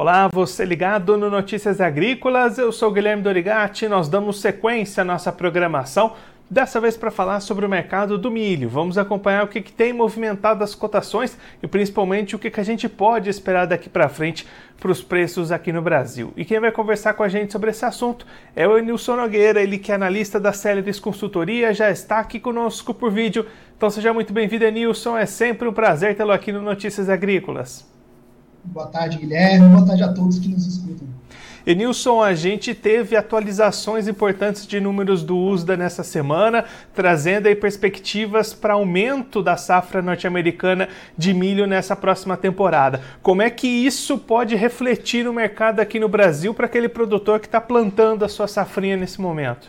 Olá, você ligado no Notícias Agrícolas, eu sou Guilherme Dorigati, nós damos sequência à nossa programação, dessa vez para falar sobre o mercado do milho. Vamos acompanhar o que, que tem movimentado as cotações e principalmente o que, que a gente pode esperar daqui para frente para os preços aqui no Brasil. E quem vai conversar com a gente sobre esse assunto é o Enilson Nogueira, ele que é analista da Céleres Consultoria, já está aqui conosco por vídeo. Então seja muito bem-vindo, Enilson, é sempre um prazer tê-lo aqui no Notícias Agrícolas. Boa tarde, Guilherme. Boa tarde a todos que nos escutam. Enilson, a gente teve atualizações importantes de números do USDA nessa semana, trazendo aí perspectivas para aumento da safra norte-americana de milho nessa próxima temporada. Como é que isso pode refletir no mercado aqui no Brasil para aquele produtor que está plantando a sua safrinha nesse momento?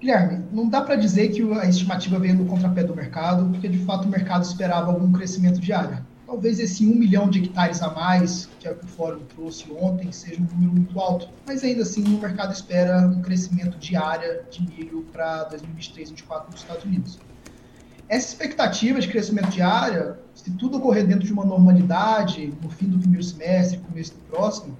Guilherme, não dá para dizer que a estimativa veio no contrapé do mercado, porque de fato o mercado esperava algum crescimento de área Talvez esse 1 milhão de hectares a mais, que é o que o Fórum trouxe ontem, seja um número muito alto. Mas ainda assim, o mercado espera um crescimento de área de milho para 2023 2024 nos Estados Unidos. Essa expectativa de crescimento de área, se tudo ocorrer dentro de uma normalidade, no fim do primeiro semestre, começo do próximo,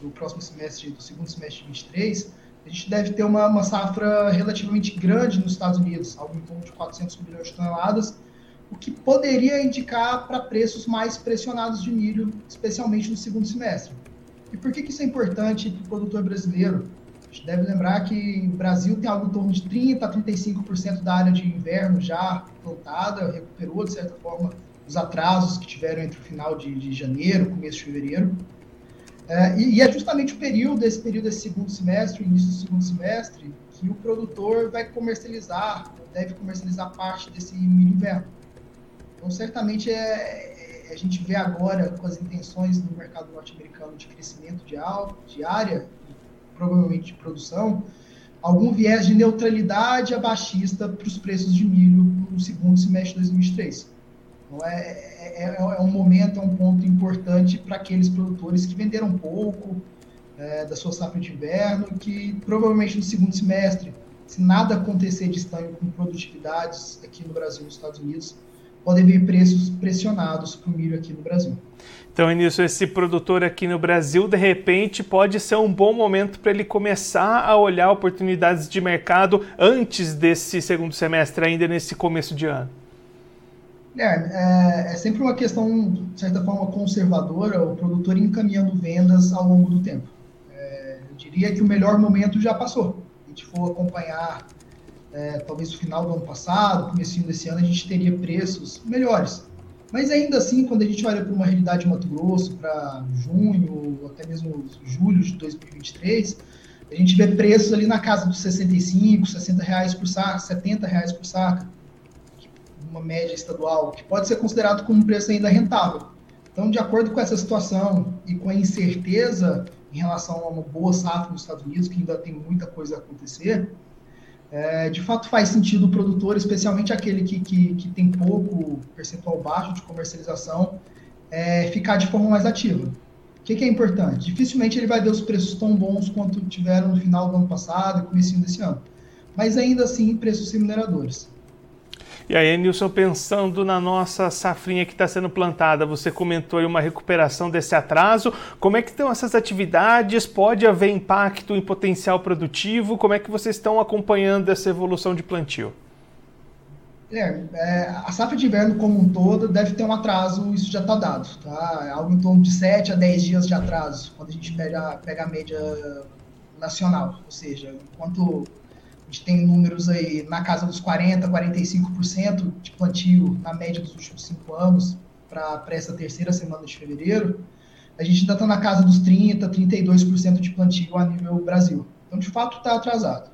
do próximo semestre, do segundo semestre de 2023, a gente deve ter uma, uma safra relativamente grande nos Estados Unidos, algo em torno de 400 milhões de toneladas, o que poderia indicar para preços mais pressionados de milho, especialmente no segundo semestre. E por que, que isso é importante para o produtor brasileiro? A gente deve lembrar que o Brasil tem algo em torno de 30% a 35% da área de inverno já plantada, recuperou, de certa forma, os atrasos que tiveram entre o final de, de janeiro, começo de fevereiro. É, e, e, é justamente o período, esse período desse segundo semestre, início do segundo semestre, que o produtor vai comercializar, deve comercializar parte desse milho inverno. Então, certamente, é, é, a gente vê agora, com as intenções do mercado norte-americano de crescimento de, de área, provavelmente de produção, algum viés de neutralidade abaixista para os preços de milho no segundo semestre de 2023. Então, é, é, é, é um momento, é um ponto importante para aqueles produtores que venderam pouco é, da sua safra de inverno, que provavelmente no segundo semestre, se nada acontecer de estranho com produtividades aqui no Brasil e nos Estados Unidos, podem vir preços pressionados para o milho aqui no Brasil. Então, Início, esse produtor aqui no Brasil, de repente, pode ser um bom momento para ele começar a olhar oportunidades de mercado antes desse segundo semestre, ainda nesse começo de ano. É, é, é sempre uma questão, de certa forma, conservadora, o produtor encaminhando vendas ao longo do tempo. É, eu diria que o melhor momento já passou. Se a gente for acompanhar é, talvez no final do ano passado, comecinho desse ano, a gente teria preços melhores. Mas ainda assim, quando a gente olha para uma realidade de Mato Grosso, para junho, até mesmo julho de 2023, a gente vê preços ali na casa dos 65, 60 reais por saca, 70 reais por saca, uma média estadual, que pode ser considerado como um preço ainda rentável. Então, de acordo com essa situação e com a incerteza em relação a uma boa safra nos Estados Unidos, que ainda tem muita coisa a acontecer, é, de fato faz sentido o produtor, especialmente aquele que, que, que tem pouco percentual baixo de comercialização, é, ficar de forma mais ativa. O que, que, é importante? Dificilmente ele vai ver os preços tão bons quanto tiveram no final do ano passado começo desse ano. Mas ainda assim, preços remuneradores. E aí, Nilson, pensando na nossa safrinha que está sendo plantada, você comentou aí uma recuperação desse atraso. Como é que estão essas atividades? Pode haver impacto em potencial produtivo? Como é que vocês estão acompanhando essa evolução de plantio? É, é, a safra de inverno como um todo deve ter um atraso, isso já está dado, tá? É algo em torno de 7 a 10 dias de atraso, quando a gente pega, pega a média nacional, ou seja, enquanto a gente tem números aí na casa dos 40%, 45% de plantio na média dos últimos cinco anos para essa terceira semana de fevereiro. A gente ainda está na casa dos 30%, 32% de plantio a nível Brasil. Então, de fato, está atrasado.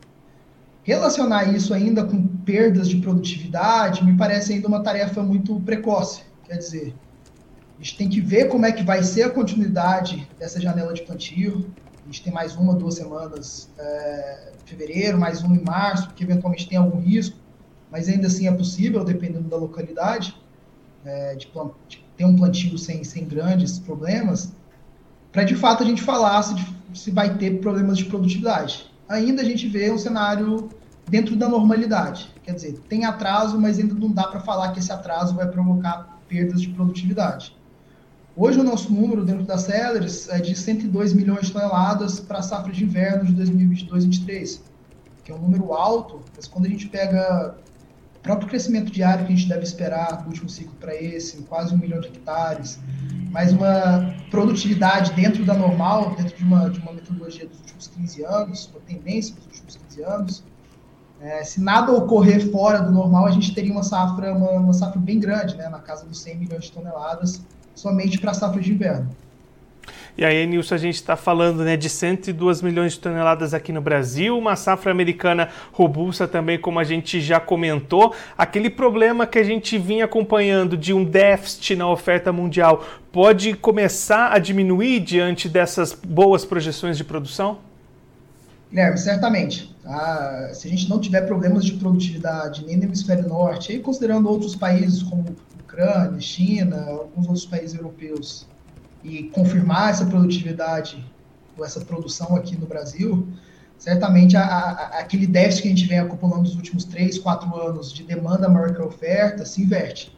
Relacionar isso ainda com perdas de produtividade me parece ainda uma tarefa muito precoce. Quer dizer, a gente tem que ver como é que vai ser a continuidade dessa janela de plantio. A gente tem mais uma, duas semanas é, em fevereiro, mais uma em março, porque eventualmente tem algum risco, mas ainda assim é possível, dependendo da localidade, é, de, de, ter um plantio sem, sem grandes problemas, para de fato a gente falar se, se vai ter problemas de produtividade. Ainda a gente vê um cenário dentro da normalidade. Quer dizer, tem atraso, mas ainda não dá para falar que esse atraso vai provocar perdas de produtividade. Hoje o nosso número dentro da Celeris é de 102 milhões de toneladas para a safra de inverno de 2022-2023, que é um número alto, mas quando a gente pega o próprio crescimento diário que a gente deve esperar no último ciclo para esse, quase um milhão de hectares, mais uma produtividade dentro da normal, dentro de uma, de uma metodologia dos últimos 15 anos, uma tendência dos últimos 15 anos, é, se nada ocorrer fora do normal, a gente teria uma safra, uma, uma safra bem grande, né, na casa dos 100 milhões de toneladas, somente para a safra de inverno. E aí, Nilson, a gente está falando né, de 102 milhões de toneladas aqui no Brasil, uma safra americana robusta também, como a gente já comentou. Aquele problema que a gente vinha acompanhando de um déficit na oferta mundial pode começar a diminuir diante dessas boas projeções de produção? Guilherme, certamente. Ah, se a gente não tiver problemas de produtividade nem no hemisfério norte, aí considerando outros países como Ucrânia, China, alguns outros países europeus, e confirmar essa produtividade, ou essa produção aqui no Brasil, certamente a, a, aquele déficit que a gente vem acumulando nos últimos três, quatro anos de demanda maior que a oferta se inverte.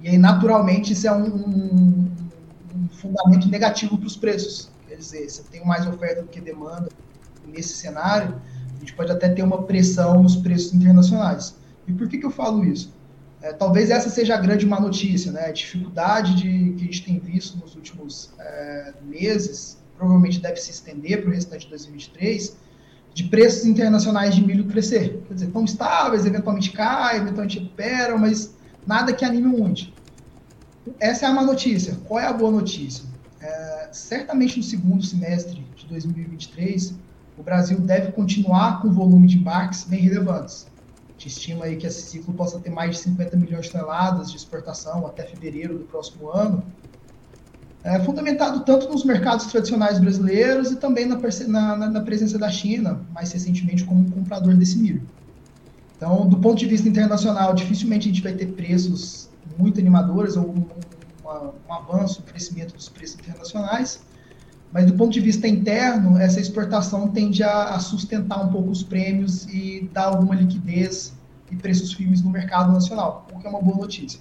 E aí, naturalmente, isso é um, um, um fundamento negativo para os preços. Quer dizer, você tem mais oferta do que demanda nesse cenário, a gente pode até ter uma pressão nos preços internacionais. E por que, que eu falo isso? É, talvez essa seja a grande má notícia, né? A dificuldade de, que a gente tem visto nos últimos é, meses, provavelmente deve se estender para o restante de 2023, de preços internacionais de milho crescer. Quer dizer, estão estáveis, eventualmente caem, eventualmente recuperam, mas nada que anime muito. Essa é a má notícia. Qual é a boa notícia? É, certamente no segundo semestre de 2023, o Brasil deve continuar com volume de embarques bem relevantes estima aí que esse ciclo possa ter mais de 50 milhões de toneladas de exportação até fevereiro do próximo ano, é, fundamentado tanto nos mercados tradicionais brasileiros e também na, na, na, presença da China, mais recentemente como um comprador desse milho. Então, do ponto de vista internacional, dificilmente a gente vai ter preços muito animadores ou um, um avanço, um crescimento dos preços internacionais, mas do ponto de vista interno, essa exportação tende a, a sustentar um pouco os prêmios e dar alguma liquidez e preços firmes no mercado nacional, o que é uma boa notícia.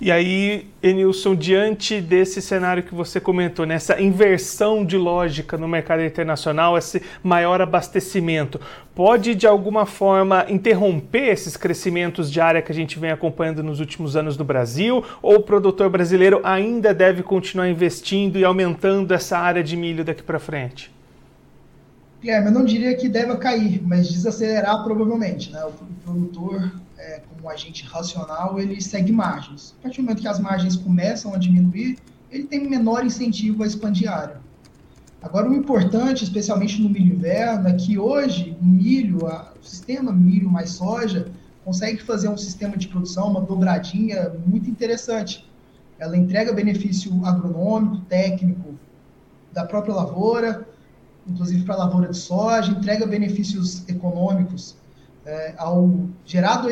E aí, Enilson, diante desse cenário que você comentou, nessa inversão de lógica no mercado internacional, esse maior abastecimento, pode de alguma forma interromper esses crescimentos de área que a gente vem acompanhando nos últimos anos no Brasil? Ou o produtor brasileiro ainda deve continuar investindo e aumentando essa área de milho daqui para frente? Guilherme, eu não diria que deva cair, mas desacelerar provavelmente. Né? O produtor é, como agente racional, ele segue margens. A partir do momento que as margens começam a diminuir, ele tem menor incentivo a expandir a área. Agora, o importante, especialmente no milho inverno, é que hoje o milho, a, o sistema milho mais soja, consegue fazer um sistema de produção, uma dobradinha muito interessante. Ela entrega benefício agronômico, técnico da própria lavoura, inclusive para a lavoura de soja, entrega benefícios econômicos é, ao gerar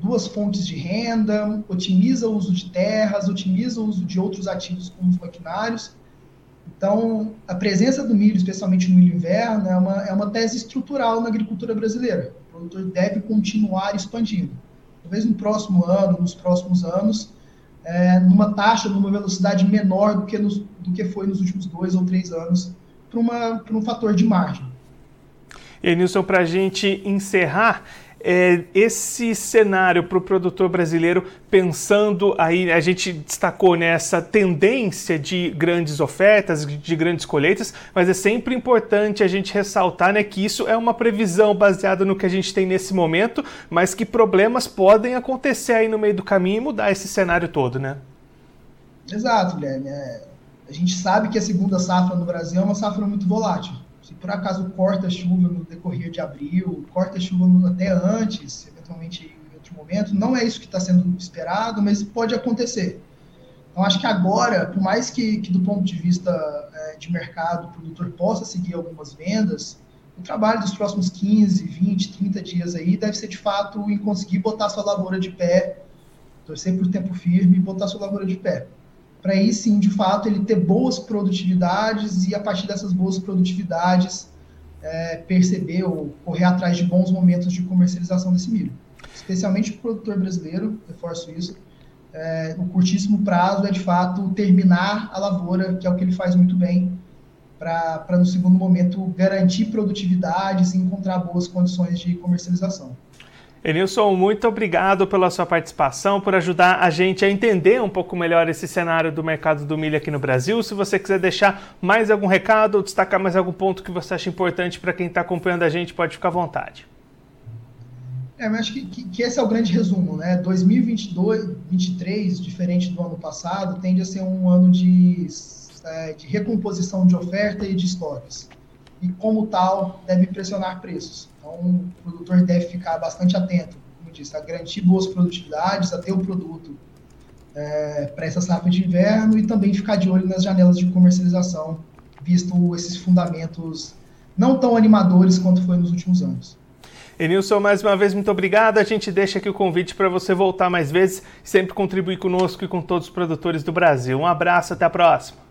duas fontes de renda, otimiza o uso de terras, otimiza o uso de outros ativos como os maquinários. Então, a presença do milho, especialmente no milho inverno, é uma, é uma tese estrutural na agricultura brasileira. O produtor deve continuar expandindo. Talvez no próximo ano, nos próximos anos, é, numa taxa, numa velocidade menor do que, nos, do que foi nos últimos dois ou três anos, para um fator de margem. E Nilson, para a gente encerrar, é, esse cenário para o produtor brasileiro, pensando aí, a gente destacou nessa né, tendência de grandes ofertas, de grandes colheitas, mas é sempre importante a gente ressaltar né, que isso é uma previsão baseada no que a gente tem nesse momento, mas que problemas podem acontecer aí no meio do caminho e mudar esse cenário todo, né? Exato, Guilherme. É, a gente sabe que a segunda safra no Brasil é uma safra muito volátil se por acaso corta chuva no decorrer de abril, corta chuva até antes, eventualmente em outro momento, não é isso que está sendo esperado, mas pode acontecer. Então, acho que agora, por mais que, que do ponto de vista é, de mercado, o produtor possa seguir algumas vendas, o trabalho dos próximos 15, 20, 30 dias aí deve ser de fato em conseguir botar sua lavoura de pé, torcer por tempo firme e botar sua lavoura de pé para aí sim, de fato, ele ter boas produtividades e a partir dessas boas produtividades é, perceber ou correr atrás de bons momentos de comercialização desse milho. Especialmente o produtor brasileiro, reforço isso, é, no curtíssimo prazo é de fato terminar a lavoura, que é o que ele faz muito bem, para no segundo momento garantir produtividades e encontrar boas condições de comercialização. Enilson, muito obrigado pela sua participação, por ajudar a gente a entender um pouco melhor esse cenário do mercado do milho aqui no Brasil. Se você quiser deixar mais algum recado ou destacar mais algum ponto que você acha importante para quem está acompanhando a gente, pode ficar à vontade. É, mas acho que, que, que, esse é o grande resumo, né? 2022, 2023, diferente do ano passado, tende a ser um ano de, é, de recomposição de oferta e de estoques. E, como tal, deve pressionar preços. Então, o produtor deve ficar bastante atento, como disse, a garantir boas produtividades, a ter o produto é, para essa safra de inverno e também ficar de olho nas janelas de comercialização, visto esses fundamentos não tão animadores quanto foi nos últimos anos. Enilson, mais uma vez, muito obrigado. A gente deixa aqui o convite para você voltar mais vezes, sempre contribuir conosco e com todos os produtores do Brasil. Um abraço, até a próxima.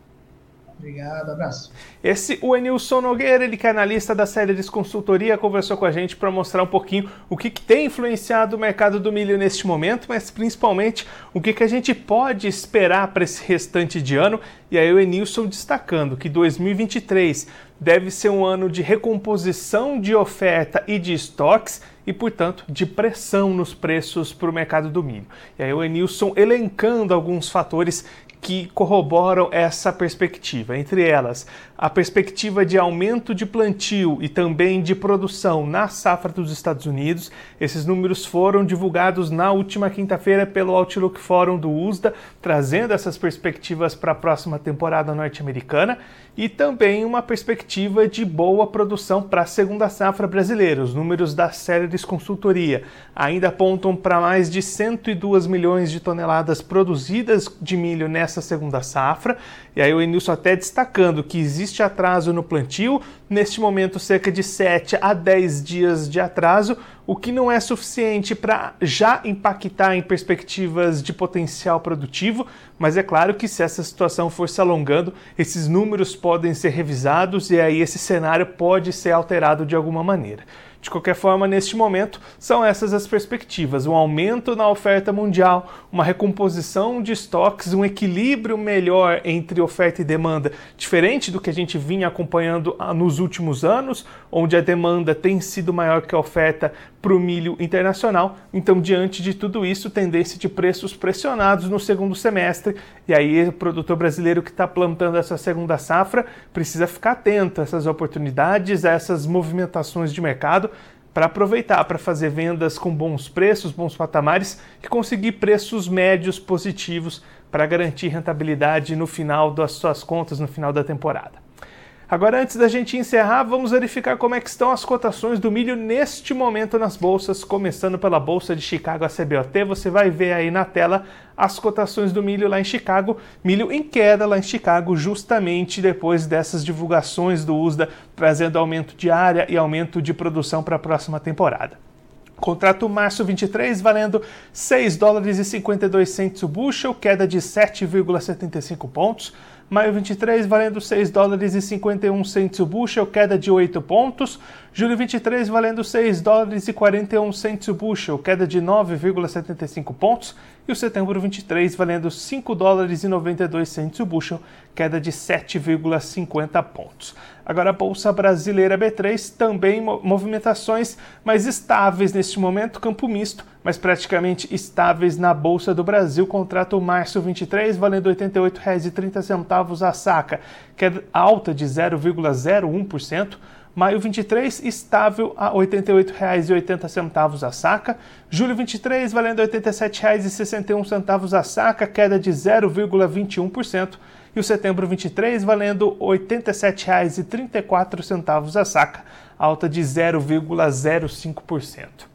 Obrigado, abraço. Esse, o Enilson Nogueira, ele que é analista da série de Consultoria, conversou com a gente para mostrar um pouquinho o que, que, tem influenciado o mercado do milho neste momento, mas principalmente o que, que a gente pode esperar para esse restante de ano. E aí o Enilson destacando que 2023 deve ser um ano de recomposição de oferta e de estoques e, portanto, de pressão nos preços para o mercado do milho. E aí o Enilson elencando alguns fatores que corroboram essa perspectiva. Entre elas, a perspectiva de aumento de plantio e também de produção na safra dos Estados Unidos. Esses números foram divulgados na última quinta-feira pelo Outlook Forum do USDA, trazendo essas perspectivas para a próxima temporada norte-americana e também uma perspectiva de boa produção para a segunda safra brasileira. Os números da Celeris Consultoria ainda apontam para mais de 102 milhões de toneladas produzidas de milho nessa segunda safra. E aí o Enilson até destacando que existe atraso no plantio, neste momento cerca de 7 a 10 dias de atraso, o que não é suficiente para já impactar em perspectivas de potencial produtivo, mas é claro que se essa situação for se alongando, esses números podem ser revisados e aí esse cenário pode ser alterado de alguma maneira. De qualquer forma, neste momento, são essas as perspectivas: um aumento na oferta mundial, uma recomposição de estoques, um equilíbrio melhor entre oferta e demanda, diferente do que a gente vinha acompanhando ah, nos últimos anos, onde a demanda tem sido maior que a oferta para o milho internacional. Então, diante de tudo isso, tendência de preços pressionados no segundo semestre. E aí, o produtor brasileiro que está plantando essa segunda safra precisa ficar atento a essas oportunidades, a essas movimentações de mercado para aproveitar para fazer vendas com bons preços, bons patamares e conseguir preços médios positivos para garantir rentabilidade no final das suas contas, no final da temporada. Agora, antes da gente encerrar, vamos verificar como é que estão as cotações do milho neste momento nas bolsas, começando pela Bolsa de Chicago, a CBOT. Você vai ver aí na tela as cotações do milho lá em Chicago. Milho em queda lá em Chicago, justamente depois dessas divulgações do USDA, trazendo aumento de área e aumento de produção para a próxima temporada. Contrato março 23 valendo 6 dólares e 52 centos o bushel, queda de 7,75 pontos. Maio 23 valendo 6 dólares e 51 centos o bushel, queda de 8 pontos. Julho 23 valendo 6 dólares e 41 centos o bushel, queda de 9,75 pontos. E o setembro 23 valendo 5 dólares e 92 centos o bushel, queda de 7,50 pontos. Agora a Bolsa Brasileira B3 também movimentações mais estáveis neste momento, campo misto, mas praticamente estáveis na Bolsa do Brasil. Contrato março 23 valendo R$ 88,30 a saca, que é alta de 0,01%. Maio 23, estável a R$ 88,80 a saca. Julho 23, valendo R$ 87,61 a saca, queda de 0,21% e o setembro 23 valendo R$ 87,34 a saca, alta de 0,05%.